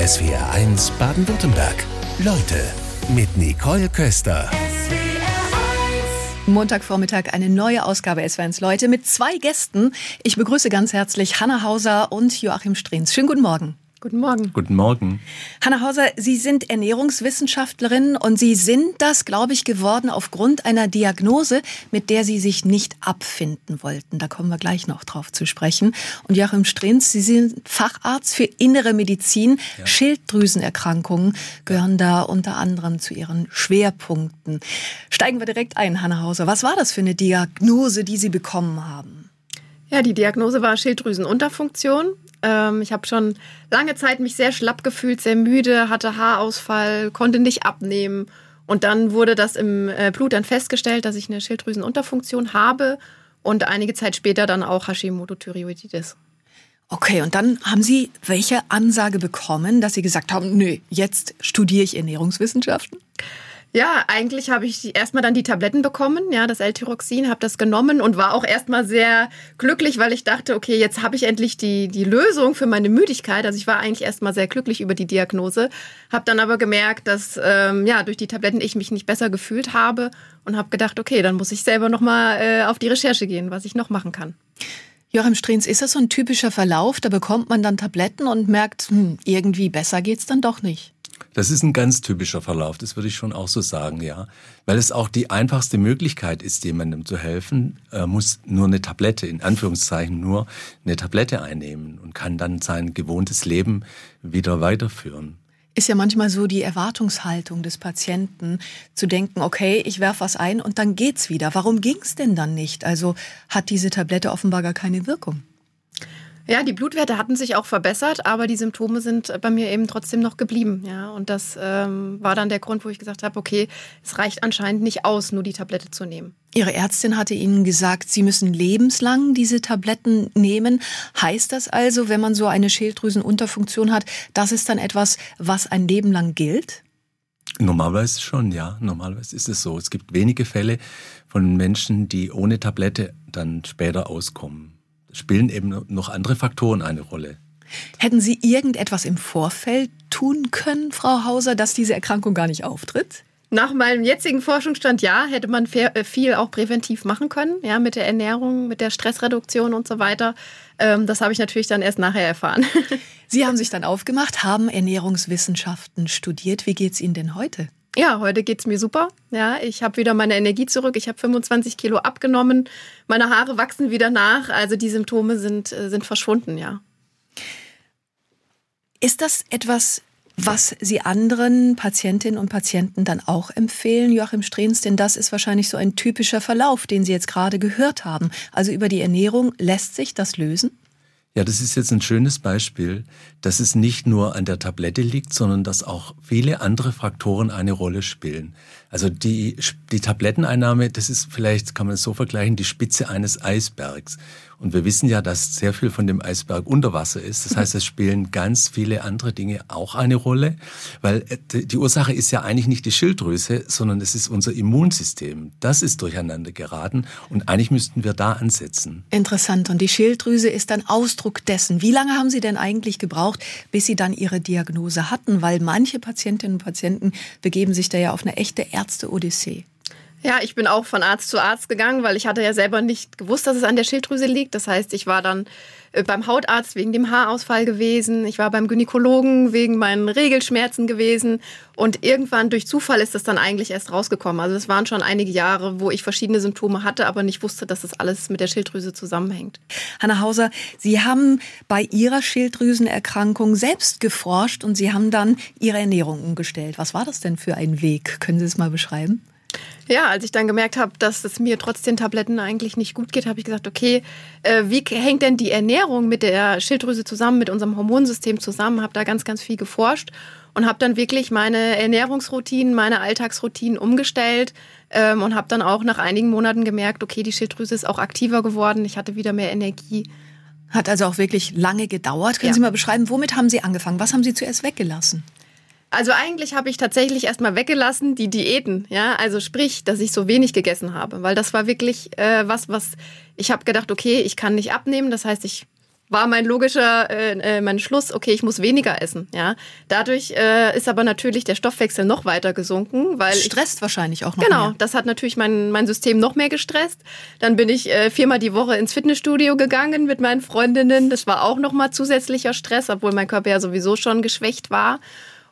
SWR1 Baden-Württemberg. Leute mit Nicole Köster. Montagvormittag eine neue Ausgabe SWR1 Leute mit zwei Gästen. Ich begrüße ganz herzlich Hanna Hauser und Joachim Strehns. Schönen guten Morgen. Guten Morgen. Guten Morgen. Hanna Hauser, Sie sind Ernährungswissenschaftlerin und Sie sind das, glaube ich, geworden aufgrund einer Diagnose, mit der Sie sich nicht abfinden wollten. Da kommen wir gleich noch drauf zu sprechen. Und Joachim Strehns, Sie sind Facharzt für innere Medizin. Ja. Schilddrüsenerkrankungen gehören da unter anderem zu Ihren Schwerpunkten. Steigen wir direkt ein, Hanna Hauser. Was war das für eine Diagnose, die Sie bekommen haben? Ja, die Diagnose war Schilddrüsenunterfunktion. Ähm, ich habe schon lange Zeit mich sehr schlapp gefühlt, sehr müde, hatte Haarausfall, konnte nicht abnehmen. Und dann wurde das im äh, Blut dann festgestellt, dass ich eine Schilddrüsenunterfunktion habe und einige Zeit später dann auch Hashimoto-Thyreoiditis. Okay, und dann haben Sie welche Ansage bekommen, dass Sie gesagt haben, nö, jetzt studiere ich Ernährungswissenschaften? Ja, eigentlich habe ich erstmal dann die Tabletten bekommen, ja, das L-Tyroxin, habe das genommen und war auch erstmal sehr glücklich, weil ich dachte, okay, jetzt habe ich endlich die, die Lösung für meine Müdigkeit. Also ich war eigentlich erstmal sehr glücklich über die Diagnose, habe dann aber gemerkt, dass ähm, ja durch die Tabletten ich mich nicht besser gefühlt habe und habe gedacht, okay, dann muss ich selber nochmal äh, auf die Recherche gehen, was ich noch machen kann. Joachim Strehns, ist das so ein typischer Verlauf? Da bekommt man dann Tabletten und merkt, hm, irgendwie besser geht's dann doch nicht. Das ist ein ganz typischer Verlauf, das würde ich schon auch so sagen, ja. Weil es auch die einfachste Möglichkeit ist, jemandem zu helfen, er muss nur eine Tablette, in Anführungszeichen nur eine Tablette einnehmen und kann dann sein gewohntes Leben wieder weiterführen. Ist ja manchmal so die Erwartungshaltung des Patienten, zu denken, okay, ich werfe was ein und dann geht's wieder. Warum ging's denn dann nicht? Also hat diese Tablette offenbar gar keine Wirkung. Ja, die Blutwerte hatten sich auch verbessert, aber die Symptome sind bei mir eben trotzdem noch geblieben. Ja, und das ähm, war dann der Grund, wo ich gesagt habe, okay, es reicht anscheinend nicht aus, nur die Tablette zu nehmen. Ihre Ärztin hatte Ihnen gesagt, Sie müssen lebenslang diese Tabletten nehmen. Heißt das also, wenn man so eine Schilddrüsenunterfunktion hat, das ist dann etwas, was ein Leben lang gilt? Normalerweise schon, ja. Normalerweise ist es so. Es gibt wenige Fälle von Menschen, die ohne Tablette dann später auskommen spielen eben noch andere Faktoren eine Rolle. Hätten Sie irgendetwas im Vorfeld tun können, Frau Hauser, dass diese Erkrankung gar nicht auftritt? Nach meinem jetzigen Forschungsstand ja, hätte man äh, viel auch präventiv machen können, ja, mit der Ernährung, mit der Stressreduktion und so weiter. Ähm, das habe ich natürlich dann erst nachher erfahren. Sie haben sich dann aufgemacht, haben Ernährungswissenschaften studiert. Wie geht es Ihnen denn heute? Ja, heute geht's mir super. Ja, ich habe wieder meine Energie zurück. Ich habe 25 Kilo abgenommen. Meine Haare wachsen wieder nach. Also die Symptome sind, äh, sind verschwunden, ja. Ist das etwas, was Sie anderen Patientinnen und Patienten dann auch empfehlen, Joachim Strehns? Denn das ist wahrscheinlich so ein typischer Verlauf, den Sie jetzt gerade gehört haben. Also über die Ernährung lässt sich das lösen? Ja, das ist jetzt ein schönes Beispiel, dass es nicht nur an der Tablette liegt, sondern dass auch viele andere Faktoren eine Rolle spielen. Also die, die Tabletteneinnahme, das ist vielleicht, kann man es so vergleichen, die Spitze eines Eisbergs. Und wir wissen ja, dass sehr viel von dem Eisberg unter Wasser ist. Das heißt, es spielen ganz viele andere Dinge auch eine Rolle, weil äh, die Ursache ist ja eigentlich nicht die Schilddrüse, sondern es ist unser Immunsystem. Das ist durcheinander geraten und eigentlich müssten wir da ansetzen. Interessant. Und die Schilddrüse ist ein Ausdruck dessen. Wie lange haben Sie denn eigentlich gebraucht, bis Sie dann Ihre Diagnose hatten? Weil manche Patientinnen und Patienten begeben sich da ja auf eine echte Ärzte-Odyssee. Ja, ich bin auch von Arzt zu Arzt gegangen, weil ich hatte ja selber nicht gewusst, dass es an der Schilddrüse liegt. Das heißt, ich war dann äh, beim Hautarzt wegen dem Haarausfall gewesen. Ich war beim Gynäkologen wegen meinen Regelschmerzen gewesen. Und irgendwann durch Zufall ist das dann eigentlich erst rausgekommen. Also es waren schon einige Jahre, wo ich verschiedene Symptome hatte, aber nicht wusste, dass das alles mit der Schilddrüse zusammenhängt. Hanna Hauser, Sie haben bei Ihrer Schilddrüsenerkrankung selbst geforscht und Sie haben dann Ihre Ernährung umgestellt. Was war das denn für ein Weg? Können Sie es mal beschreiben? Ja, als ich dann gemerkt habe, dass es mir trotz den Tabletten eigentlich nicht gut geht, habe ich gesagt, okay, äh, wie hängt denn die Ernährung mit der Schilddrüse zusammen, mit unserem Hormonsystem zusammen? Habe da ganz, ganz viel geforscht und habe dann wirklich meine Ernährungsroutinen, meine Alltagsroutinen umgestellt ähm, und habe dann auch nach einigen Monaten gemerkt, okay, die Schilddrüse ist auch aktiver geworden, ich hatte wieder mehr Energie. Hat also auch wirklich lange gedauert. Können ja. Sie mal beschreiben, womit haben Sie angefangen? Was haben Sie zuerst weggelassen? Also eigentlich habe ich tatsächlich erstmal weggelassen die Diäten, ja, also sprich, dass ich so wenig gegessen habe, weil das war wirklich äh, was, was ich habe gedacht, okay, ich kann nicht abnehmen, das heißt, ich war mein logischer äh, äh, mein Schluss, okay, ich muss weniger essen. Ja, dadurch äh, ist aber natürlich der Stoffwechsel noch weiter gesunken, weil stresst ich, wahrscheinlich auch noch genau. Mehr. Das hat natürlich mein mein System noch mehr gestresst. Dann bin ich äh, viermal die Woche ins Fitnessstudio gegangen mit meinen Freundinnen. Das war auch noch mal zusätzlicher Stress, obwohl mein Körper ja sowieso schon geschwächt war.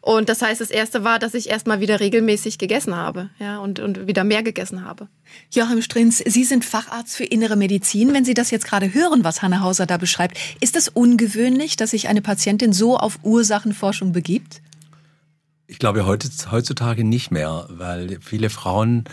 Und das heißt, das erste war, dass ich erstmal wieder regelmäßig gegessen habe, ja, und, und wieder mehr gegessen habe. Joachim Strins, Sie sind Facharzt für innere Medizin. Wenn Sie das jetzt gerade hören, was Hanne Hauser da beschreibt, ist es ungewöhnlich, dass sich eine Patientin so auf Ursachenforschung begibt? Ich glaube heutzutage nicht mehr, weil viele Frauen,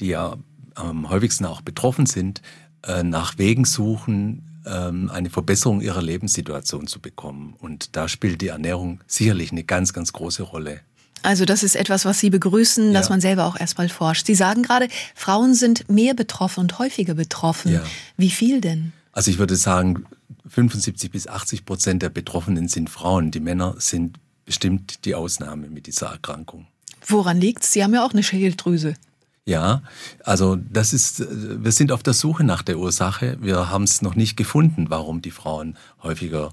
die ja am häufigsten auch betroffen sind, äh, nach Wegen suchen, eine Verbesserung ihrer Lebenssituation zu bekommen. Und da spielt die Ernährung sicherlich eine ganz, ganz große Rolle. Also das ist etwas, was Sie begrüßen, dass ja. man selber auch erstmal forscht. Sie sagen gerade, Frauen sind mehr betroffen und häufiger betroffen. Ja. Wie viel denn? Also ich würde sagen, 75 bis 80 Prozent der Betroffenen sind Frauen. Die Männer sind bestimmt die Ausnahme mit dieser Erkrankung. Woran liegt's? Sie haben ja auch eine Schilddrüse. Ja, also das ist, wir sind auf der Suche nach der Ursache. Wir haben es noch nicht gefunden, warum die Frauen häufiger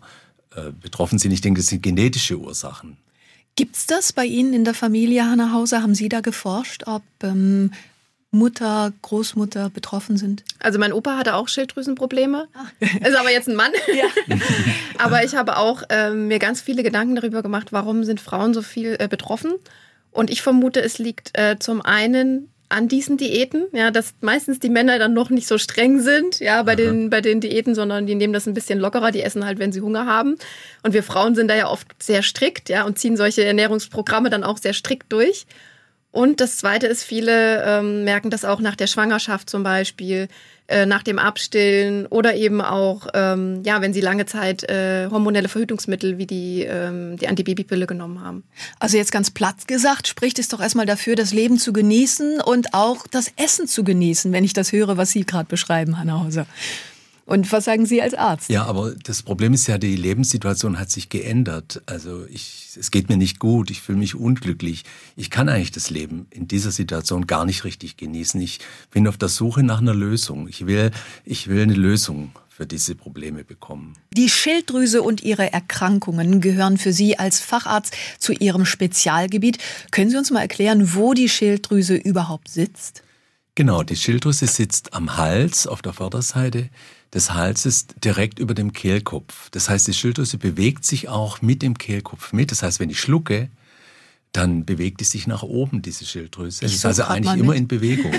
äh, betroffen sind. Ich denke, das sind genetische Ursachen. Gibt's das bei Ihnen in der Familie, Hanna Hauser? Haben Sie da geforscht, ob ähm, Mutter, Großmutter betroffen sind? Also mein Opa hatte auch Schilddrüsenprobleme. Ach. Ist aber jetzt ein Mann. Ja. aber ich habe auch ähm, mir ganz viele Gedanken darüber gemacht, warum sind Frauen so viel äh, betroffen. Und ich vermute, es liegt äh, zum einen an diesen Diäten, ja, dass meistens die Männer dann noch nicht so streng sind, ja, bei Aha. den, bei den Diäten, sondern die nehmen das ein bisschen lockerer, die essen halt, wenn sie Hunger haben. Und wir Frauen sind da ja oft sehr strikt, ja, und ziehen solche Ernährungsprogramme dann auch sehr strikt durch. Und das Zweite ist, viele ähm, merken das auch nach der Schwangerschaft zum Beispiel, äh, nach dem Abstillen oder eben auch, ähm, ja, wenn sie lange Zeit äh, hormonelle Verhütungsmittel wie die, ähm, die Antibabypille genommen haben. Also jetzt ganz platt gesagt, spricht es doch erstmal dafür, das Leben zu genießen und auch das Essen zu genießen, wenn ich das höre, was Sie gerade beschreiben, Hanna Hauser. Und was sagen Sie als Arzt? Ja, aber das Problem ist ja, die Lebenssituation hat sich geändert. Also ich, es geht mir nicht gut, ich fühle mich unglücklich. Ich kann eigentlich das Leben in dieser Situation gar nicht richtig genießen. Ich bin auf der Suche nach einer Lösung. Ich will, ich will eine Lösung für diese Probleme bekommen. Die Schilddrüse und ihre Erkrankungen gehören für Sie als Facharzt zu Ihrem Spezialgebiet. Können Sie uns mal erklären, wo die Schilddrüse überhaupt sitzt? Genau, die Schilddrüse sitzt am Hals auf der Vorderseite des Halses direkt über dem Kehlkopf. Das heißt, die Schilddrüse bewegt sich auch mit dem Kehlkopf mit. Das heißt, wenn ich schlucke, dann bewegt es sich nach oben, diese Schilddrüse. Ich ist also eigentlich immer in Bewegung.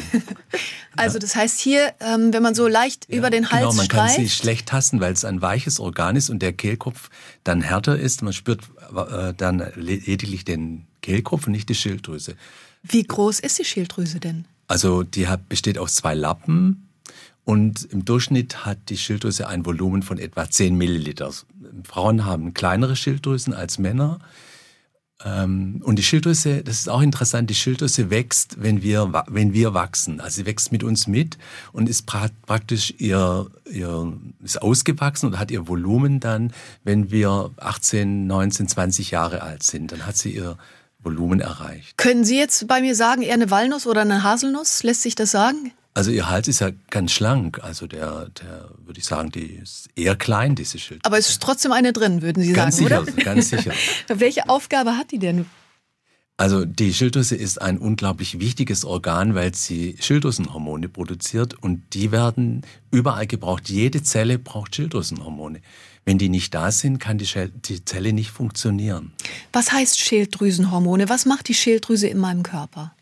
also das heißt hier, ähm, wenn man so leicht ja, über den Hals Genau, man streift, kann sie schlecht tasten, weil es ein weiches Organ ist und der Kehlkopf dann härter ist. Man spürt äh, dann lediglich den Kehlkopf und nicht die Schilddrüse. Wie groß ist die Schilddrüse denn? Also die hat, besteht aus zwei Lappen und im Durchschnitt hat die Schilddrüse ein Volumen von etwa 10 Milliliter. Frauen haben kleinere Schilddrüsen als Männer. Ähm, und die Schilddrüse, das ist auch interessant, die Schilddrüse wächst, wenn wir, wenn wir wachsen. Also sie wächst mit uns mit und ist praktisch ihr, ihr, ist ausgewachsen und hat ihr Volumen dann, wenn wir 18, 19, 20 Jahre alt sind. Dann hat sie ihr Volumen erreicht. Können Sie jetzt bei mir sagen, eher eine Walnuss oder eine Haselnuss? Lässt sich das sagen? Also ihr Hals ist ja ganz schlank. Also der, der würde ich sagen, die ist eher klein, diese Schilddrüse. Aber es ist trotzdem eine drin, würden Sie ganz sagen, sicher, oder? Ganz sicher. Welche Aufgabe hat die denn? Also die Schilddrüse ist ein unglaublich wichtiges Organ, weil sie Schilddrüsenhormone produziert und die werden überall gebraucht. Jede Zelle braucht Schilddrüsenhormone. Wenn die nicht da sind, kann die, die Zelle nicht funktionieren. Was heißt Schilddrüsenhormone? Was macht die Schilddrüse in meinem Körper?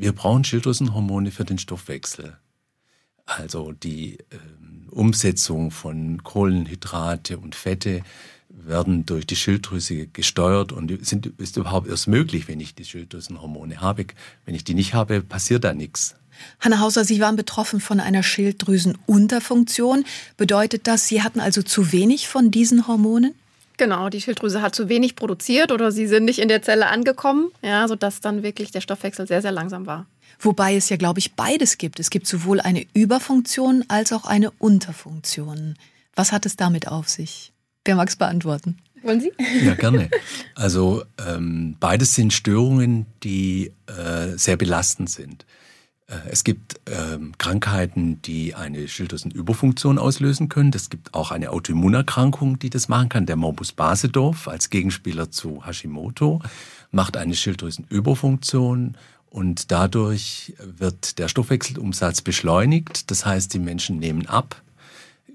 Wir brauchen Schilddrüsenhormone für den Stoffwechsel. Also die äh, Umsetzung von Kohlenhydrate und Fette werden durch die Schilddrüse gesteuert und sind, ist überhaupt erst möglich, wenn ich die Schilddrüsenhormone habe. Wenn ich die nicht habe, passiert da nichts. Hanna Hauser, Sie waren betroffen von einer Schilddrüsenunterfunktion. Bedeutet das, Sie hatten also zu wenig von diesen Hormonen? Genau, die Schilddrüse hat zu wenig produziert oder sie sind nicht in der Zelle angekommen, ja, sodass dann wirklich der Stoffwechsel sehr, sehr langsam war. Wobei es ja, glaube ich, beides gibt. Es gibt sowohl eine Überfunktion als auch eine Unterfunktion. Was hat es damit auf sich? Wer mag es beantworten? Wollen Sie? Ja, gerne. Also ähm, beides sind Störungen, die äh, sehr belastend sind. Äh, es gibt ähm, Krankheiten, die eine Schilddrüsenüberfunktion auslösen können. Es gibt auch eine Autoimmunerkrankung, die das machen kann. Der Morbus Basedorf als Gegenspieler zu Hashimoto macht eine Schilddrüsenüberfunktion und dadurch wird der Stoffwechselumsatz beschleunigt. Das heißt, die Menschen nehmen ab,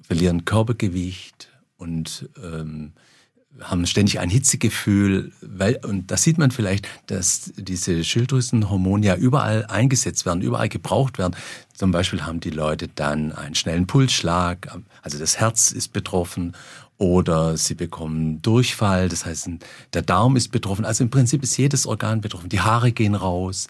verlieren Körpergewicht und ähm, haben ständig ein Hitzegefühl, weil, und das sieht man vielleicht, dass diese Schilddrüsenhormone ja überall eingesetzt werden, überall gebraucht werden. Zum Beispiel haben die Leute dann einen schnellen Pulsschlag, also das Herz ist betroffen oder sie bekommen Durchfall, das heißt, der Darm ist betroffen. Also im Prinzip ist jedes Organ betroffen. Die Haare gehen raus.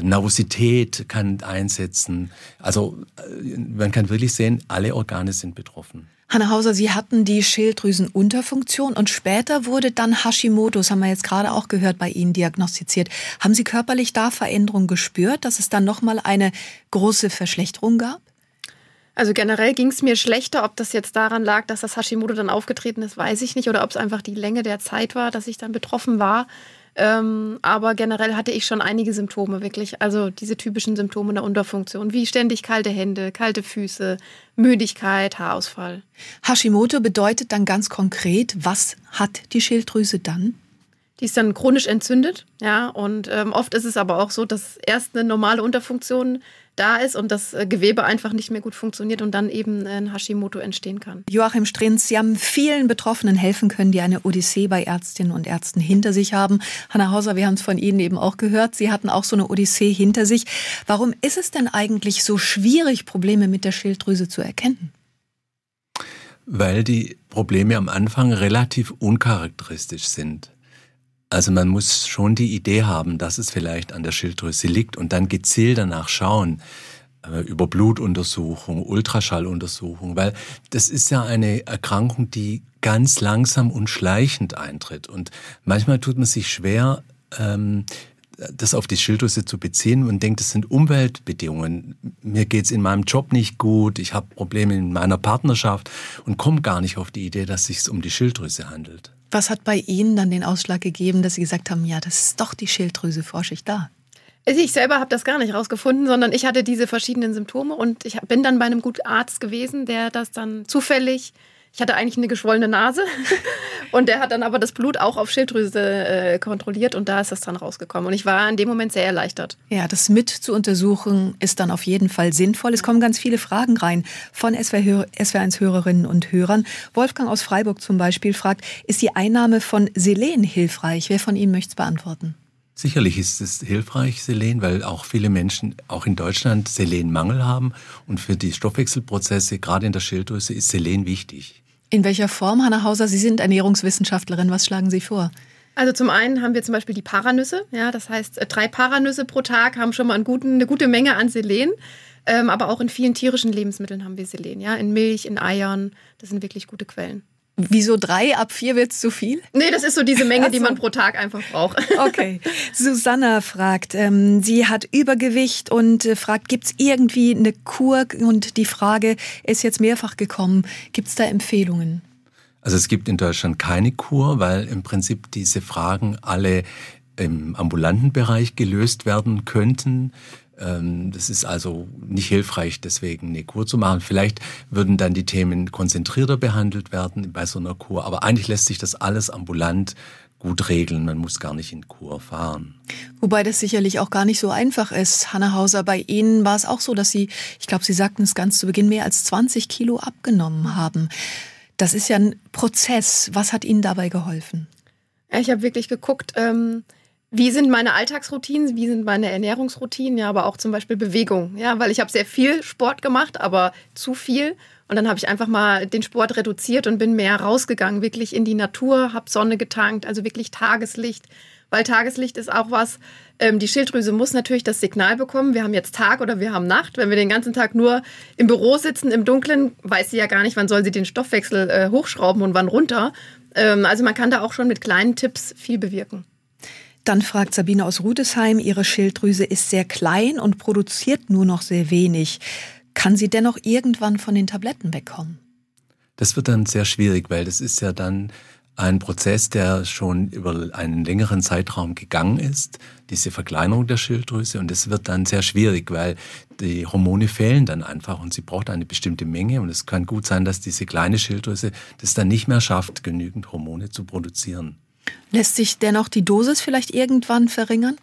Nervosität kann einsetzen. Also äh, man kann wirklich sehen, alle Organe sind betroffen. Hanna Hauser, Sie hatten die Schilddrüsenunterfunktion und später wurde dann Hashimoto, das haben wir jetzt gerade auch gehört, bei Ihnen diagnostiziert. Haben Sie körperlich da Veränderungen gespürt, dass es dann nochmal eine große Verschlechterung gab? Also generell ging es mir schlechter. Ob das jetzt daran lag, dass das Hashimoto dann aufgetreten ist, weiß ich nicht. Oder ob es einfach die Länge der Zeit war, dass ich dann betroffen war. Ähm, aber generell hatte ich schon einige Symptome, wirklich. Also diese typischen Symptome der Unterfunktion, wie ständig kalte Hände, kalte Füße, Müdigkeit, Haarausfall. Hashimoto bedeutet dann ganz konkret, was hat die Schilddrüse dann? Die ist dann chronisch entzündet, ja. Und ähm, oft ist es aber auch so, dass erst eine normale Unterfunktion da ist und das äh, Gewebe einfach nicht mehr gut funktioniert und dann eben ein Hashimoto entstehen kann. Joachim Strenz, Sie haben vielen Betroffenen helfen können, die eine Odyssee bei Ärztinnen und Ärzten hinter sich haben. Hanna Hauser, wir haben es von Ihnen eben auch gehört. Sie hatten auch so eine Odyssee hinter sich. Warum ist es denn eigentlich so schwierig, Probleme mit der Schilddrüse zu erkennen? Weil die Probleme am Anfang relativ uncharakteristisch sind. Also man muss schon die Idee haben, dass es vielleicht an der Schilddrüse liegt und dann gezielt danach schauen äh, über Blutuntersuchung, Ultraschalluntersuchung, weil das ist ja eine Erkrankung, die ganz langsam und schleichend eintritt. Und manchmal tut man sich schwer, ähm, das auf die Schilddrüse zu beziehen und denkt, es sind Umweltbedingungen. Mir geht's in meinem Job nicht gut, ich habe Probleme in meiner Partnerschaft und komme gar nicht auf die Idee, dass es sich um die Schilddrüse handelt. Was hat bei Ihnen dann den Ausschlag gegeben, dass Sie gesagt haben, ja, das ist doch die Schilddrüse, forsche ich da? Also ich selber habe das gar nicht rausgefunden, sondern ich hatte diese verschiedenen Symptome und ich bin dann bei einem guten Arzt gewesen, der das dann zufällig ich hatte eigentlich eine geschwollene Nase und der hat dann aber das Blut auch auf Schilddrüse äh, kontrolliert und da ist das dann rausgekommen. Und ich war in dem Moment sehr erleichtert. Ja, das mit zu untersuchen ist dann auf jeden Fall sinnvoll. Es kommen ganz viele Fragen rein von SW1-Hörerinnen und Hörern. Wolfgang aus Freiburg zum Beispiel fragt, ist die Einnahme von Selen hilfreich? Wer von Ihnen möchte es beantworten? Sicherlich ist es hilfreich, Selen, weil auch viele Menschen, auch in Deutschland, Selenmangel haben. Und für die Stoffwechselprozesse, gerade in der Schilddrüse, ist Selen wichtig. In welcher Form, Hanna Hauser? Sie sind Ernährungswissenschaftlerin. Was schlagen Sie vor? Also zum einen haben wir zum Beispiel die Paranüsse. Ja, das heißt, äh, drei Paranüsse pro Tag haben schon mal einen guten, eine gute Menge an Selen. Ähm, aber auch in vielen tierischen Lebensmitteln haben wir Selen. Ja, in Milch, in Eiern. Das sind wirklich gute Quellen. Wieso drei? Ab vier wird es zu viel? Nee, das ist so diese Menge, so. die man pro Tag einfach braucht. Okay. Susanna fragt, ähm, sie hat Übergewicht und äh, fragt, gibt es irgendwie eine Kur? Und die Frage ist jetzt mehrfach gekommen. Gibt es da Empfehlungen? Also es gibt in Deutschland keine Kur, weil im Prinzip diese Fragen alle im ambulanten Bereich gelöst werden könnten. Ähm, das ist also nicht hilfreich, deswegen eine Kur zu machen. Vielleicht würden dann die Themen konzentrierter behandelt werden bei so einer Kur. Aber eigentlich lässt sich das alles ambulant gut regeln. Man muss gar nicht in Kur fahren. Wobei das sicherlich auch gar nicht so einfach ist. Hanna Hauser, bei Ihnen war es auch so, dass Sie, ich glaube, Sie sagten es ganz zu Beginn, mehr als 20 Kilo abgenommen haben. Das ist ja ein Prozess. Was hat Ihnen dabei geholfen? ich habe wirklich geguckt, ähm, wie sind meine Alltagsroutinen, wie sind meine Ernährungsroutinen, ja, aber auch zum Beispiel Bewegung, ja, weil ich habe sehr viel Sport gemacht, aber zu viel. Und dann habe ich einfach mal den Sport reduziert und bin mehr rausgegangen, wirklich in die Natur, habe Sonne getankt, also wirklich Tageslicht. Weil Tageslicht ist auch was, ähm, die Schilddrüse muss natürlich das Signal bekommen, wir haben jetzt Tag oder wir haben Nacht. Wenn wir den ganzen Tag nur im Büro sitzen, im Dunkeln, weiß sie ja gar nicht, wann soll sie den Stoffwechsel äh, hochschrauben und wann runter. Ähm, also man kann da auch schon mit kleinen Tipps viel bewirken. Dann fragt Sabine aus Rudesheim, ihre Schilddrüse ist sehr klein und produziert nur noch sehr wenig. Kann sie dennoch irgendwann von den Tabletten wegkommen? Das wird dann sehr schwierig, weil das ist ja dann ein Prozess, der schon über einen längeren Zeitraum gegangen ist, diese Verkleinerung der Schilddrüse. Und es wird dann sehr schwierig, weil die Hormone fehlen dann einfach und sie braucht eine bestimmte Menge. Und es kann gut sein, dass diese kleine Schilddrüse das dann nicht mehr schafft, genügend Hormone zu produzieren. Lässt sich dennoch die Dosis vielleicht irgendwann verringern?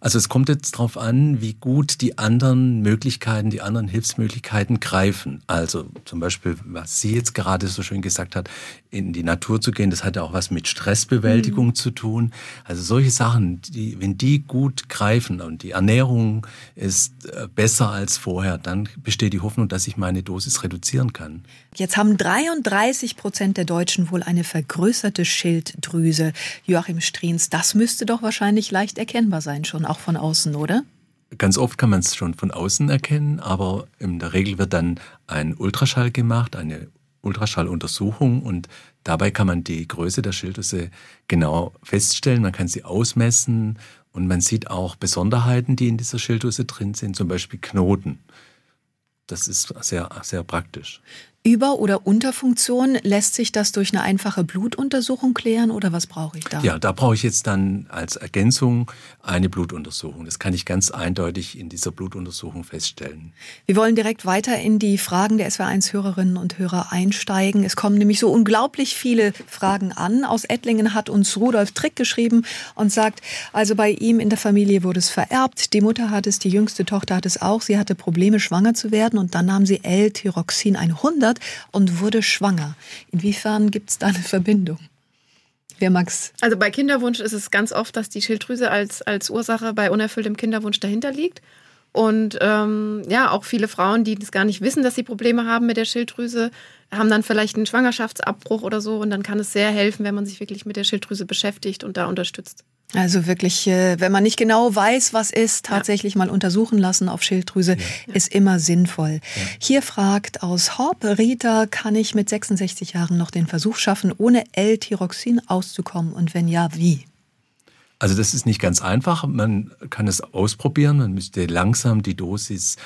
Also es kommt jetzt darauf an, wie gut die anderen Möglichkeiten, die anderen Hilfsmöglichkeiten greifen. Also zum Beispiel, was sie jetzt gerade so schön gesagt hat, in die Natur zu gehen, das hat ja auch was mit Stressbewältigung mhm. zu tun. Also solche Sachen, die, wenn die gut greifen und die Ernährung ist äh, besser als vorher, dann besteht die Hoffnung, dass ich meine Dosis reduzieren kann. Jetzt haben 33 Prozent der Deutschen wohl eine vergrößerte Schilddrüse. Joachim Striens, das müsste doch wahrscheinlich leicht erkennbar sein, schon auch von außen, oder? Ganz oft kann man es schon von außen erkennen, aber in der Regel wird dann ein Ultraschall gemacht, eine Ultraschalluntersuchung und dabei kann man die Größe der Schilddrüse genau feststellen, man kann sie ausmessen und man sieht auch Besonderheiten, die in dieser Schilddrüse drin sind, zum Beispiel Knoten. Das ist sehr, sehr praktisch. Über- oder Unterfunktion, lässt sich das durch eine einfache Blutuntersuchung klären oder was brauche ich da? Ja, da brauche ich jetzt dann als Ergänzung eine Blutuntersuchung. Das kann ich ganz eindeutig in dieser Blutuntersuchung feststellen. Wir wollen direkt weiter in die Fragen der SW1-Hörerinnen und Hörer einsteigen. Es kommen nämlich so unglaublich viele Fragen an. Aus Ettlingen hat uns Rudolf Trick geschrieben und sagt, also bei ihm in der Familie wurde es vererbt. Die Mutter hat es, die jüngste Tochter hat es auch. Sie hatte Probleme, schwanger zu werden und dann nahm sie L-Tyroxin 100 hat und wurde schwanger. Inwiefern gibt es da eine Verbindung? Wer mag's? Also bei Kinderwunsch ist es ganz oft, dass die Schilddrüse als, als Ursache bei unerfülltem Kinderwunsch dahinter liegt. Und ähm, ja, auch viele Frauen, die das gar nicht wissen, dass sie Probleme haben mit der Schilddrüse, haben dann vielleicht einen Schwangerschaftsabbruch oder so. Und dann kann es sehr helfen, wenn man sich wirklich mit der Schilddrüse beschäftigt und da unterstützt. Also wirklich, äh, wenn man nicht genau weiß, was ist, tatsächlich ja. mal untersuchen lassen auf Schilddrüse, ja. ist immer sinnvoll. Ja. Hier fragt aus Horb, Rita, kann ich mit 66 Jahren noch den Versuch schaffen, ohne L-Tyroxin auszukommen? Und wenn ja, wie? Also das ist nicht ganz einfach. Man kann es ausprobieren. Man müsste langsam die Dosis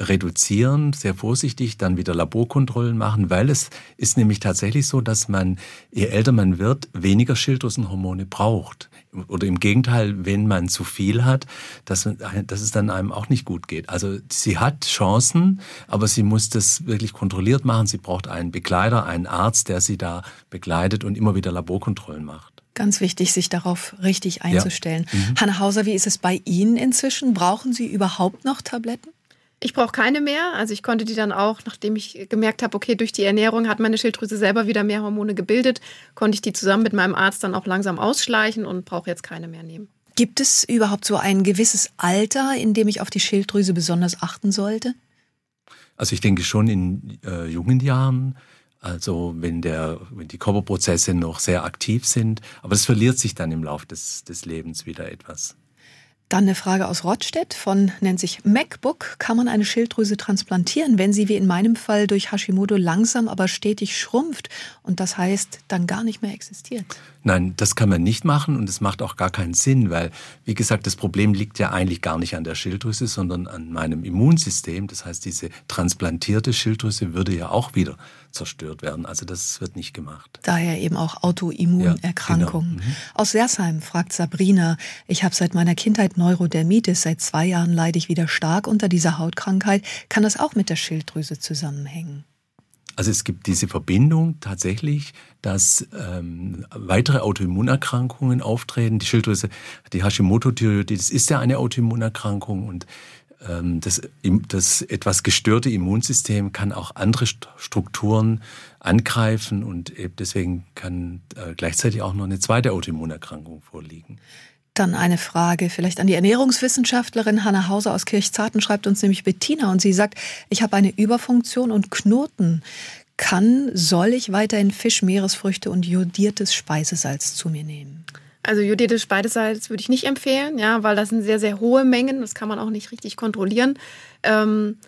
reduzieren, sehr vorsichtig, dann wieder Laborkontrollen machen, weil es ist nämlich tatsächlich so, dass man, je älter man wird, weniger Schilddrüsenhormone braucht. Oder im Gegenteil, wenn man zu viel hat, dass, dass es dann einem auch nicht gut geht. Also sie hat Chancen, aber sie muss das wirklich kontrolliert machen. Sie braucht einen Begleiter, einen Arzt, der sie da begleitet und immer wieder Laborkontrollen macht. Ganz wichtig, sich darauf richtig einzustellen. Ja. Mhm. Hanna Hauser, wie ist es bei Ihnen inzwischen? Brauchen Sie überhaupt noch Tabletten? Ich brauche keine mehr. Also ich konnte die dann auch, nachdem ich gemerkt habe, okay, durch die Ernährung hat meine Schilddrüse selber wieder mehr Hormone gebildet, konnte ich die zusammen mit meinem Arzt dann auch langsam ausschleichen und brauche jetzt keine mehr nehmen. Gibt es überhaupt so ein gewisses Alter, in dem ich auf die Schilddrüse besonders achten sollte? Also ich denke schon in äh, jungen Jahren, also wenn, der, wenn die Körperprozesse noch sehr aktiv sind, aber es verliert sich dann im Laufe des, des Lebens wieder etwas. Dann eine Frage aus Rottstedt von, nennt sich MacBook. Kann man eine Schilddrüse transplantieren, wenn sie wie in meinem Fall durch Hashimoto langsam, aber stetig schrumpft und das heißt dann gar nicht mehr existiert? Nein, das kann man nicht machen und es macht auch gar keinen Sinn, weil, wie gesagt, das Problem liegt ja eigentlich gar nicht an der Schilddrüse, sondern an meinem Immunsystem. Das heißt, diese transplantierte Schilddrüse würde ja auch wieder zerstört werden. Also das wird nicht gemacht. Daher eben auch Autoimmunerkrankungen. Ja, genau. mhm. Aus Sersheim fragt Sabrina, ich habe seit meiner Kindheit Neurodermitis, seit zwei Jahren leide ich wieder stark unter dieser Hautkrankheit. Kann das auch mit der Schilddrüse zusammenhängen? Also es gibt diese Verbindung tatsächlich, dass ähm, weitere Autoimmunerkrankungen auftreten. Die Schilddrüse, die Hashimoto-Thyreoiditis ist ja eine Autoimmunerkrankung und das, das etwas gestörte Immunsystem kann auch andere Strukturen angreifen und deswegen kann äh, gleichzeitig auch noch eine zweite Autoimmunerkrankung vorliegen. Dann eine Frage vielleicht an die Ernährungswissenschaftlerin Hanna Hauser aus Kirchzarten schreibt uns nämlich Bettina und sie sagt, ich habe eine Überfunktion und Knoten. Kann, soll ich weiterhin Fisch, Meeresfrüchte und jodiertes Speisesalz zu mir nehmen? Also jodiertes Speisesalz würde ich nicht empfehlen, ja, weil das sind sehr, sehr hohe Mengen. Das kann man auch nicht richtig kontrollieren. Ähm,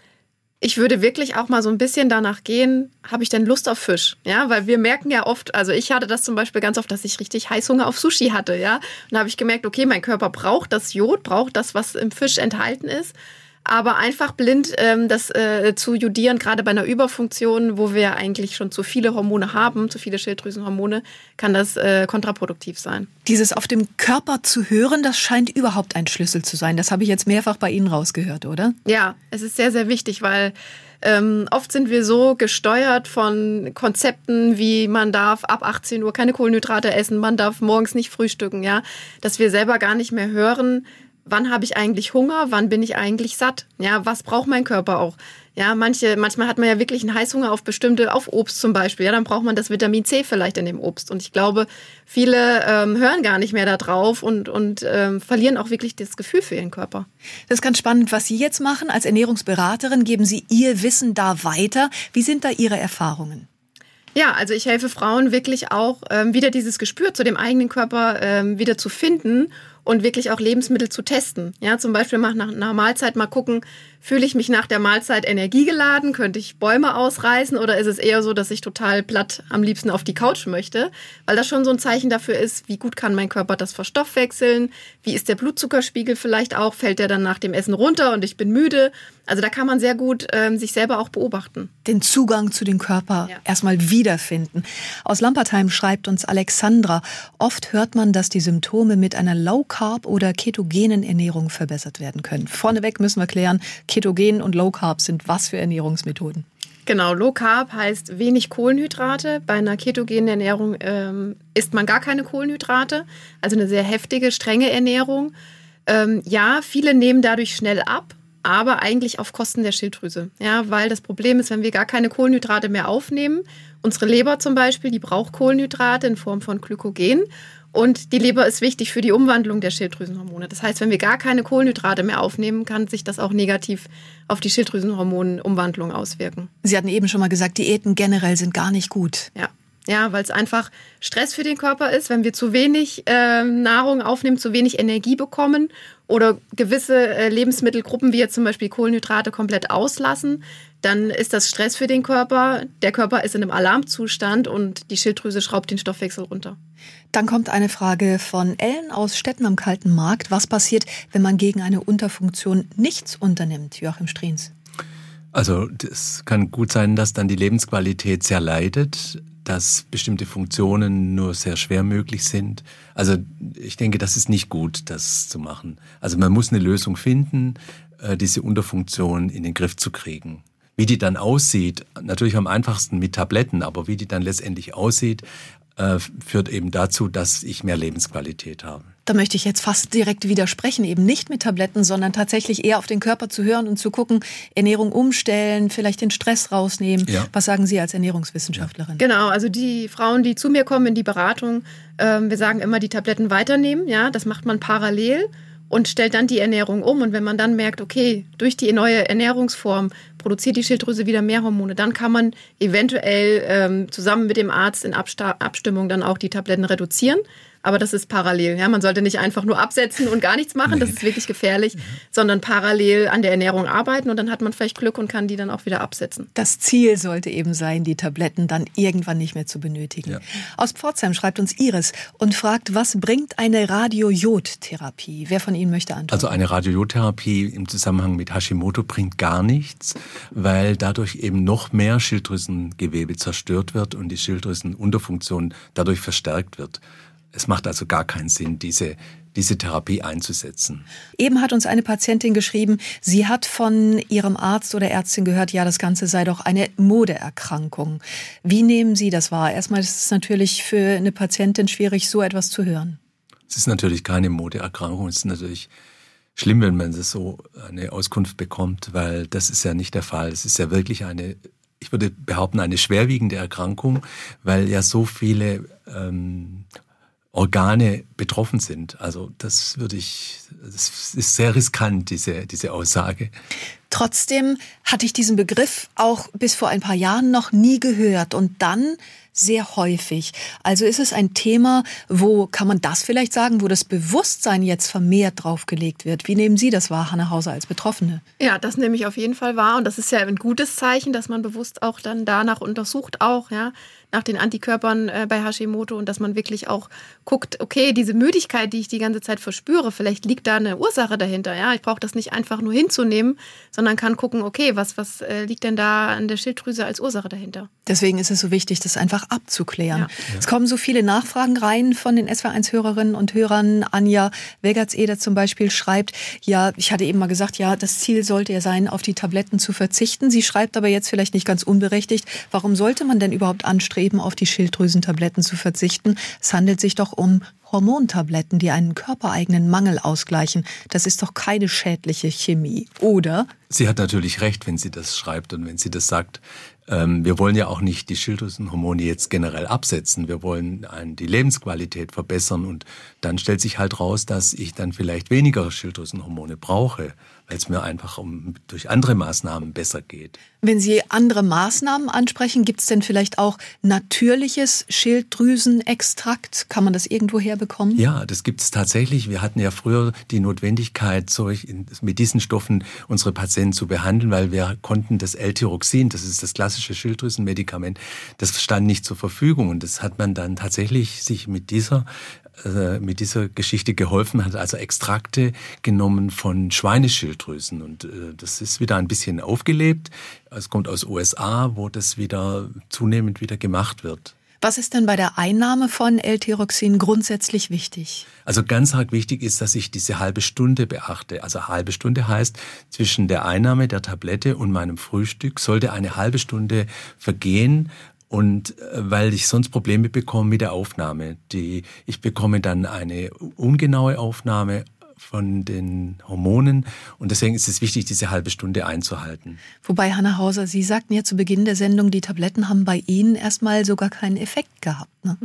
ich würde wirklich auch mal so ein bisschen danach gehen, habe ich denn Lust auf Fisch? Ja, weil wir merken ja oft, also ich hatte das zum Beispiel ganz oft, dass ich richtig Heißhunger auf Sushi hatte, ja. Und da habe ich gemerkt, okay, mein Körper braucht das Jod, braucht das, was im Fisch enthalten ist. Aber einfach blind ähm, das äh, zu judieren, gerade bei einer Überfunktion, wo wir eigentlich schon zu viele Hormone haben, zu viele Schilddrüsenhormone, kann das äh, kontraproduktiv sein. Dieses auf dem Körper zu hören, das scheint überhaupt ein Schlüssel zu sein. Das habe ich jetzt mehrfach bei Ihnen rausgehört, oder? Ja, es ist sehr, sehr wichtig, weil ähm, oft sind wir so gesteuert von Konzepten, wie man darf ab 18 Uhr keine Kohlenhydrate essen, man darf morgens nicht frühstücken, ja, dass wir selber gar nicht mehr hören, wann habe ich eigentlich Hunger, wann bin ich eigentlich satt, ja, was braucht mein Körper auch. Ja, manche, manchmal hat man ja wirklich einen Heißhunger auf bestimmte, auf Obst zum Beispiel. Ja, dann braucht man das Vitamin C vielleicht in dem Obst. Und ich glaube, viele ähm, hören gar nicht mehr da drauf und, und ähm, verlieren auch wirklich das Gefühl für ihren Körper. Das ist ganz spannend, was Sie jetzt machen. Als Ernährungsberaterin geben Sie Ihr Wissen da weiter. Wie sind da Ihre Erfahrungen? Ja, also ich helfe Frauen wirklich auch ähm, wieder dieses Gespür zu dem eigenen Körper ähm, wieder zu finden und wirklich auch Lebensmittel zu testen. Ja, zum Beispiel mal nach einer Mahlzeit mal gucken, fühle ich mich nach der Mahlzeit energiegeladen? Könnte ich Bäume ausreißen? Oder ist es eher so, dass ich total platt am liebsten auf die Couch möchte? Weil das schon so ein Zeichen dafür ist, wie gut kann mein Körper das verstoffwechseln? Wie ist der Blutzuckerspiegel vielleicht auch? Fällt der dann nach dem Essen runter und ich bin müde? Also da kann man sehr gut ähm, sich selber auch beobachten. Den Zugang zu dem Körper ja. erstmal wiederfinden. Aus Lampertheim schreibt uns Alexandra, oft hört man, dass die Symptome mit einer Low Carb oder ketogenen Ernährung verbessert werden können. Vorneweg müssen wir klären, Ketogen und Low Carb sind was für Ernährungsmethoden? Genau, Low Carb heißt wenig Kohlenhydrate. Bei einer ketogenen Ernährung ähm, isst man gar keine Kohlenhydrate, also eine sehr heftige, strenge Ernährung. Ähm, ja, viele nehmen dadurch schnell ab, aber eigentlich auf Kosten der Schilddrüse. Ja, weil das Problem ist, wenn wir gar keine Kohlenhydrate mehr aufnehmen, unsere Leber zum Beispiel, die braucht Kohlenhydrate in Form von Glykogen und die Leber ist wichtig für die Umwandlung der Schilddrüsenhormone. Das heißt, wenn wir gar keine Kohlenhydrate mehr aufnehmen, kann sich das auch negativ auf die Schilddrüsenhormonumwandlung auswirken. Sie hatten eben schon mal gesagt, Diäten generell sind gar nicht gut. Ja. Ja, weil es einfach Stress für den Körper ist, wenn wir zu wenig äh, Nahrung aufnehmen, zu wenig Energie bekommen oder gewisse äh, Lebensmittelgruppen wie jetzt zum Beispiel Kohlenhydrate komplett auslassen, dann ist das Stress für den Körper. Der Körper ist in einem Alarmzustand und die Schilddrüse schraubt den Stoffwechsel runter. Dann kommt eine Frage von Ellen aus Stetten am Kalten Markt. Was passiert, wenn man gegen eine Unterfunktion nichts unternimmt, Joachim Strehens? Also es kann gut sein, dass dann die Lebensqualität sehr leidet, dass bestimmte Funktionen nur sehr schwer möglich sind. Also ich denke, das ist nicht gut, das zu machen. Also man muss eine Lösung finden, äh, diese Unterfunktion in den Griff zu kriegen. Wie die dann aussieht, natürlich am einfachsten mit Tabletten, aber wie die dann letztendlich aussieht, äh, führt eben dazu, dass ich mehr Lebensqualität habe. Da möchte ich jetzt fast direkt widersprechen, eben nicht mit Tabletten, sondern tatsächlich eher auf den Körper zu hören und zu gucken, Ernährung umstellen, vielleicht den Stress rausnehmen. Ja. Was sagen Sie als Ernährungswissenschaftlerin? Genau, also die Frauen, die zu mir kommen in die Beratung, äh, wir sagen immer, die Tabletten weiternehmen. Ja, das macht man parallel und stellt dann die Ernährung um. Und wenn man dann merkt, okay, durch die neue Ernährungsform produziert die Schilddrüse wieder mehr Hormone, dann kann man eventuell ähm, zusammen mit dem Arzt in Absta Abstimmung dann auch die Tabletten reduzieren aber das ist parallel. Ja, man sollte nicht einfach nur absetzen und gar nichts machen, nee. das ist wirklich gefährlich, mhm. sondern parallel an der Ernährung arbeiten und dann hat man vielleicht Glück und kann die dann auch wieder absetzen. Das Ziel sollte eben sein, die Tabletten dann irgendwann nicht mehr zu benötigen. Ja. Aus Pforzheim schreibt uns Iris und fragt, was bringt eine Radiojodtherapie? Wer von Ihnen möchte antworten? Also eine Radiojodtherapie im Zusammenhang mit Hashimoto bringt gar nichts, weil dadurch eben noch mehr Schilddrüsengewebe zerstört wird und die Schilddrüsenunterfunktion dadurch verstärkt wird. Es macht also gar keinen Sinn, diese, diese Therapie einzusetzen. Eben hat uns eine Patientin geschrieben, sie hat von ihrem Arzt oder Ärztin gehört, ja, das Ganze sei doch eine Modeerkrankung. Wie nehmen Sie das wahr? Erstmal ist es natürlich für eine Patientin schwierig, so etwas zu hören. Es ist natürlich keine Modeerkrankung. Es ist natürlich schlimm, wenn man so eine Auskunft bekommt, weil das ist ja nicht der Fall. Es ist ja wirklich eine ich würde behaupten, eine schwerwiegende Erkrankung, weil ja so viele ähm, Organe betroffen sind. Also das würde ich, das ist sehr riskant, diese, diese Aussage. Trotzdem hatte ich diesen Begriff auch bis vor ein paar Jahren noch nie gehört und dann sehr häufig. Also ist es ein Thema, wo, kann man das vielleicht sagen, wo das Bewusstsein jetzt vermehrt draufgelegt wird? Wie nehmen Sie das wahr, Hanne Hauser, als Betroffene? Ja, das nehme ich auf jeden Fall wahr und das ist ja ein gutes Zeichen, dass man bewusst auch dann danach untersucht auch, ja nach den Antikörpern äh, bei Hashimoto und dass man wirklich auch guckt, okay, diese Müdigkeit, die ich die ganze Zeit verspüre, vielleicht liegt da eine Ursache dahinter. Ja, ich brauche das nicht einfach nur hinzunehmen, sondern kann gucken, okay, was, was äh, liegt denn da an der Schilddrüse als Ursache dahinter? Deswegen ist es so wichtig, das einfach abzuklären. Ja. Es kommen so viele Nachfragen rein von den SW1-Hörerinnen und Hörern. Anja Wegertseder zum Beispiel schreibt, ja, ich hatte eben mal gesagt, ja, das Ziel sollte ja sein, auf die Tabletten zu verzichten. Sie schreibt aber jetzt vielleicht nicht ganz unberechtigt, warum sollte man denn überhaupt anstreben, auf die Schilddrüsentabletten zu verzichten? Es handelt sich doch um Hormontabletten, die einen körpereigenen Mangel ausgleichen. Das ist doch keine schädliche Chemie, oder? Sie hat natürlich recht, wenn sie das schreibt und wenn sie das sagt. Ähm, wir wollen ja auch nicht die Schilddrüsenhormone jetzt generell absetzen. Wir wollen die Lebensqualität verbessern und dann stellt sich halt raus, dass ich dann vielleicht weniger Schilddrüsenhormone brauche weil es mir einfach um, durch andere Maßnahmen besser geht. Wenn Sie andere Maßnahmen ansprechen, gibt es denn vielleicht auch natürliches Schilddrüsenextrakt? Kann man das irgendwo herbekommen? Ja, das gibt es tatsächlich. Wir hatten ja früher die Notwendigkeit, solch, mit diesen Stoffen unsere Patienten zu behandeln, weil wir konnten das L-Tyroxin, das ist das klassische Schilddrüsenmedikament, das stand nicht zur Verfügung. Und das hat man dann tatsächlich sich mit dieser mit dieser Geschichte geholfen hat, also Extrakte genommen von Schweineschilddrüsen. Und äh, das ist wieder ein bisschen aufgelebt. Es kommt aus USA, wo das wieder zunehmend wieder gemacht wird. Was ist denn bei der Einnahme von L-Tyroxin grundsätzlich wichtig? Also ganz arg wichtig ist, dass ich diese halbe Stunde beachte. Also halbe Stunde heißt, zwischen der Einnahme der Tablette und meinem Frühstück sollte eine halbe Stunde vergehen, und äh, weil ich sonst Probleme bekomme mit der Aufnahme. Die, ich bekomme dann eine ungenaue Aufnahme von den Hormonen und deswegen ist es wichtig, diese halbe Stunde einzuhalten. Wobei, Hanna Hauser, Sie sagten ja zu Beginn der Sendung, die Tabletten haben bei Ihnen erstmal sogar keinen Effekt gehabt. Ne?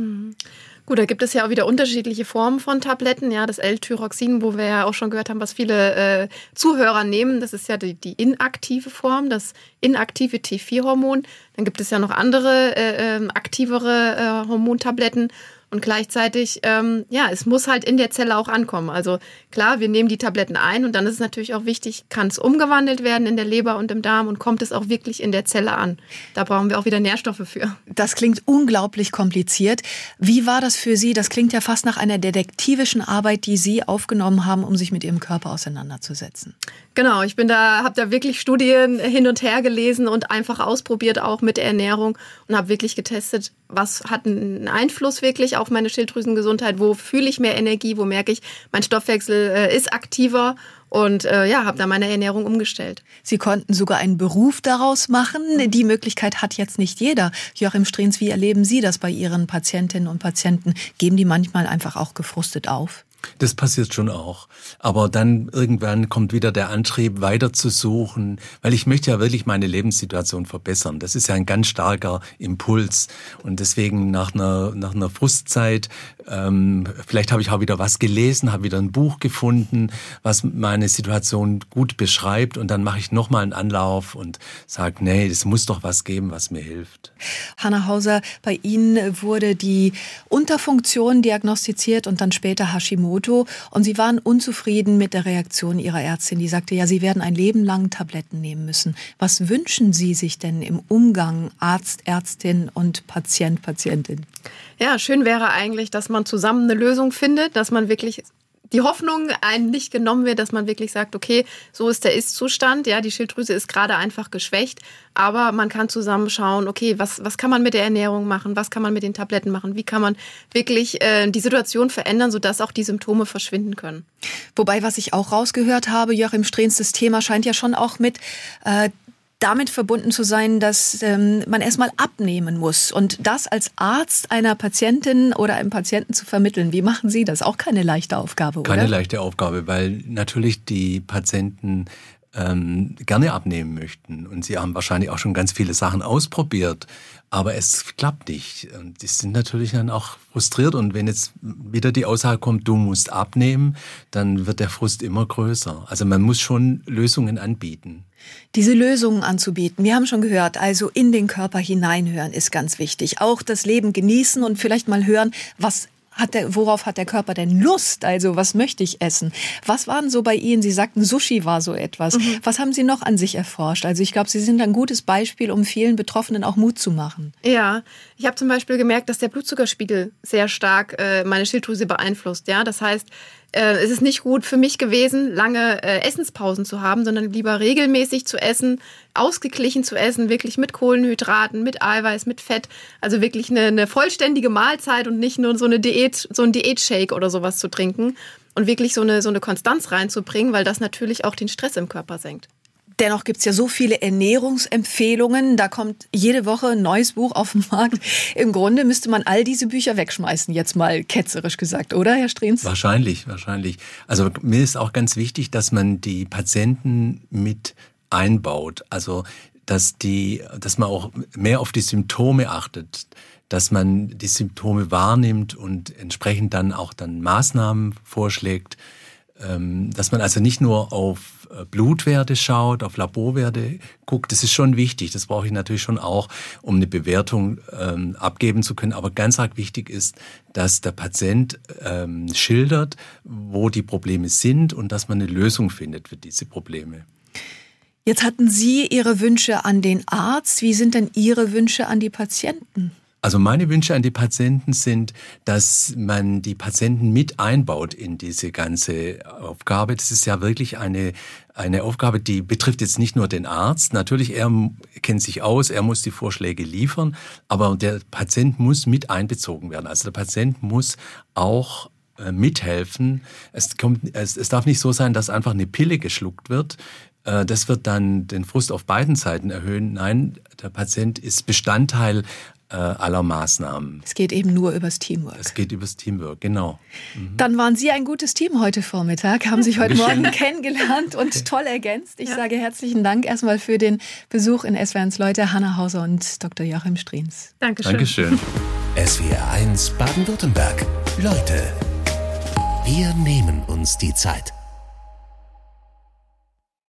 Gut, da gibt es ja auch wieder unterschiedliche Formen von Tabletten. Ja, das L-Tyroxin, wo wir ja auch schon gehört haben, was viele äh, Zuhörer nehmen, das ist ja die, die inaktive Form, das inaktive T4-Hormon. Dann gibt es ja noch andere äh, ähm, aktivere äh, Hormontabletten. Und gleichzeitig, ähm, ja, es muss halt in der Zelle auch ankommen. Also klar, wir nehmen die Tabletten ein und dann ist es natürlich auch wichtig, kann es umgewandelt werden in der Leber und im Darm und kommt es auch wirklich in der Zelle an. Da brauchen wir auch wieder Nährstoffe für. Das klingt unglaublich kompliziert. Wie war das für Sie? Das klingt ja fast nach einer detektivischen Arbeit, die Sie aufgenommen haben, um sich mit Ihrem Körper auseinanderzusetzen. Genau, ich bin da, habe da wirklich Studien hin und her gelesen und einfach ausprobiert auch mit der Ernährung und habe wirklich getestet, was hat einen Einfluss wirklich auf meine Schilddrüsengesundheit, wo fühle ich mehr Energie, wo merke ich, mein Stoffwechsel äh, ist aktiver und äh, ja, habe da meine Ernährung umgestellt. Sie konnten sogar einen Beruf daraus machen. Die Möglichkeit hat jetzt nicht jeder. Joachim Strehns, wie erleben Sie das bei Ihren Patientinnen und Patienten? Geben die manchmal einfach auch gefrustet auf? Das passiert schon auch. Aber dann irgendwann kommt wieder der Antrieb, weiter zu suchen, weil ich möchte ja wirklich meine Lebenssituation verbessern. Das ist ja ein ganz starker Impuls. Und deswegen nach einer, nach einer Frustzeit, ähm, vielleicht habe ich auch wieder was gelesen, habe wieder ein Buch gefunden, was meine Situation gut beschreibt. Und dann mache ich nochmal einen Anlauf und sage, nee, es muss doch was geben, was mir hilft. Hanna Hauser, bei Ihnen wurde die Unterfunktion diagnostiziert und dann später Hashimoto. Hashimoto und sie waren unzufrieden mit der Reaktion ihrer Ärztin, die sagte, ja, sie werden ein Leben lang Tabletten nehmen müssen. Was wünschen Sie sich denn im Umgang Arzt, Ärztin und Patient, Patientin? Ja, schön wäre eigentlich, dass man zusammen eine Lösung findet, dass man wirklich die Hoffnung einem nicht genommen wird, dass man wirklich sagt, okay, so ist der Ist-Zustand, ja, die Schilddrüse ist gerade einfach geschwächt, aber man kann zusammen schauen, okay, was, was kann man mit der Ernährung machen, was kann man mit den Tabletten machen, wie kann man wirklich äh, die Situation verändern, sodass auch die Symptome verschwinden können. Wobei, was ich auch rausgehört habe, Joachim Strehns, das Thema scheint ja schon auch mit äh, damit verbunden zu sein, dass ähm, man erstmal abnehmen muss. Und das als Arzt einer Patientin oder einem Patienten zu vermitteln, wie machen Sie das? Auch keine leichte Aufgabe, oder? Keine leichte Aufgabe, weil natürlich die Patienten ähm, gerne abnehmen möchten. Und sie haben wahrscheinlich auch schon ganz viele Sachen ausprobiert, aber es klappt nicht. Und die sind natürlich dann auch frustriert. Und wenn jetzt wieder die Aussage kommt, du musst abnehmen, dann wird der Frust immer größer. Also man muss schon Lösungen anbieten. Diese Lösungen anzubieten, wir haben schon gehört, also in den Körper hineinhören ist ganz wichtig. Auch das Leben genießen und vielleicht mal hören, was hat der, worauf hat der Körper denn Lust? Also was möchte ich essen? Was waren so bei Ihnen? Sie sagten, Sushi war so etwas. Mhm. Was haben Sie noch an sich erforscht? Also ich glaube, Sie sind ein gutes Beispiel, um vielen Betroffenen auch Mut zu machen. Ja, ich habe zum Beispiel gemerkt, dass der Blutzuckerspiegel sehr stark äh, meine Schilddrüse beeinflusst. Ja, das heißt, äh, es ist nicht gut für mich gewesen, lange äh, Essenspausen zu haben, sondern lieber regelmäßig zu essen, ausgeglichen zu essen, wirklich mit Kohlenhydraten, mit Eiweiß, mit Fett. Also wirklich eine, eine vollständige Mahlzeit und nicht nur so eine Diät, so ein Diätshake oder sowas zu trinken. Und wirklich so eine, so eine Konstanz reinzubringen, weil das natürlich auch den Stress im Körper senkt. Dennoch gibt's ja so viele Ernährungsempfehlungen. Da kommt jede Woche ein neues Buch auf den Markt. Im Grunde müsste man all diese Bücher wegschmeißen, jetzt mal ketzerisch gesagt, oder, Herr Strehns? Wahrscheinlich, wahrscheinlich. Also mir ist auch ganz wichtig, dass man die Patienten mit einbaut. Also dass die, dass man auch mehr auf die Symptome achtet, dass man die Symptome wahrnimmt und entsprechend dann auch dann Maßnahmen vorschlägt, dass man also nicht nur auf äh, Blutwerte schaut, auf Laborwerte guckt, das ist schon wichtig. Das brauche ich natürlich schon auch, um eine Bewertung ähm, abgeben zu können. Aber ganz arg wichtig ist, dass der Patient ähm, schildert, wo die Probleme sind und dass man eine Lösung findet für diese Probleme. Jetzt hatten Sie Ihre Wünsche an den Arzt. Wie sind denn Ihre Wünsche an die Patienten? Also meine Wünsche an die Patienten sind, dass man die Patienten mit einbaut in diese ganze Aufgabe. Das ist ja wirklich eine, eine Aufgabe, die betrifft jetzt nicht nur den Arzt. Natürlich, er kennt sich aus, er muss die Vorschläge liefern, aber der Patient muss mit einbezogen werden. Also der Patient muss auch äh, mithelfen. Es, kommt, es, es darf nicht so sein, dass einfach eine Pille geschluckt wird. Äh, das wird dann den Frust auf beiden Seiten erhöhen. Nein, der Patient ist Bestandteil aller Maßnahmen. Es geht eben nur übers Teamwork. Es geht übers Teamwork, genau. Mhm. Dann waren Sie ein gutes Team heute Vormittag, haben sich heute Morgen kennengelernt und toll ergänzt. Ich ja. sage herzlichen Dank erstmal für den Besuch in SWRs Leute, Hanna Hauser und Dr. Joachim Strins. Dankeschön. Dankeschön. SWR 1 Baden-Württemberg. Leute, wir nehmen uns die Zeit.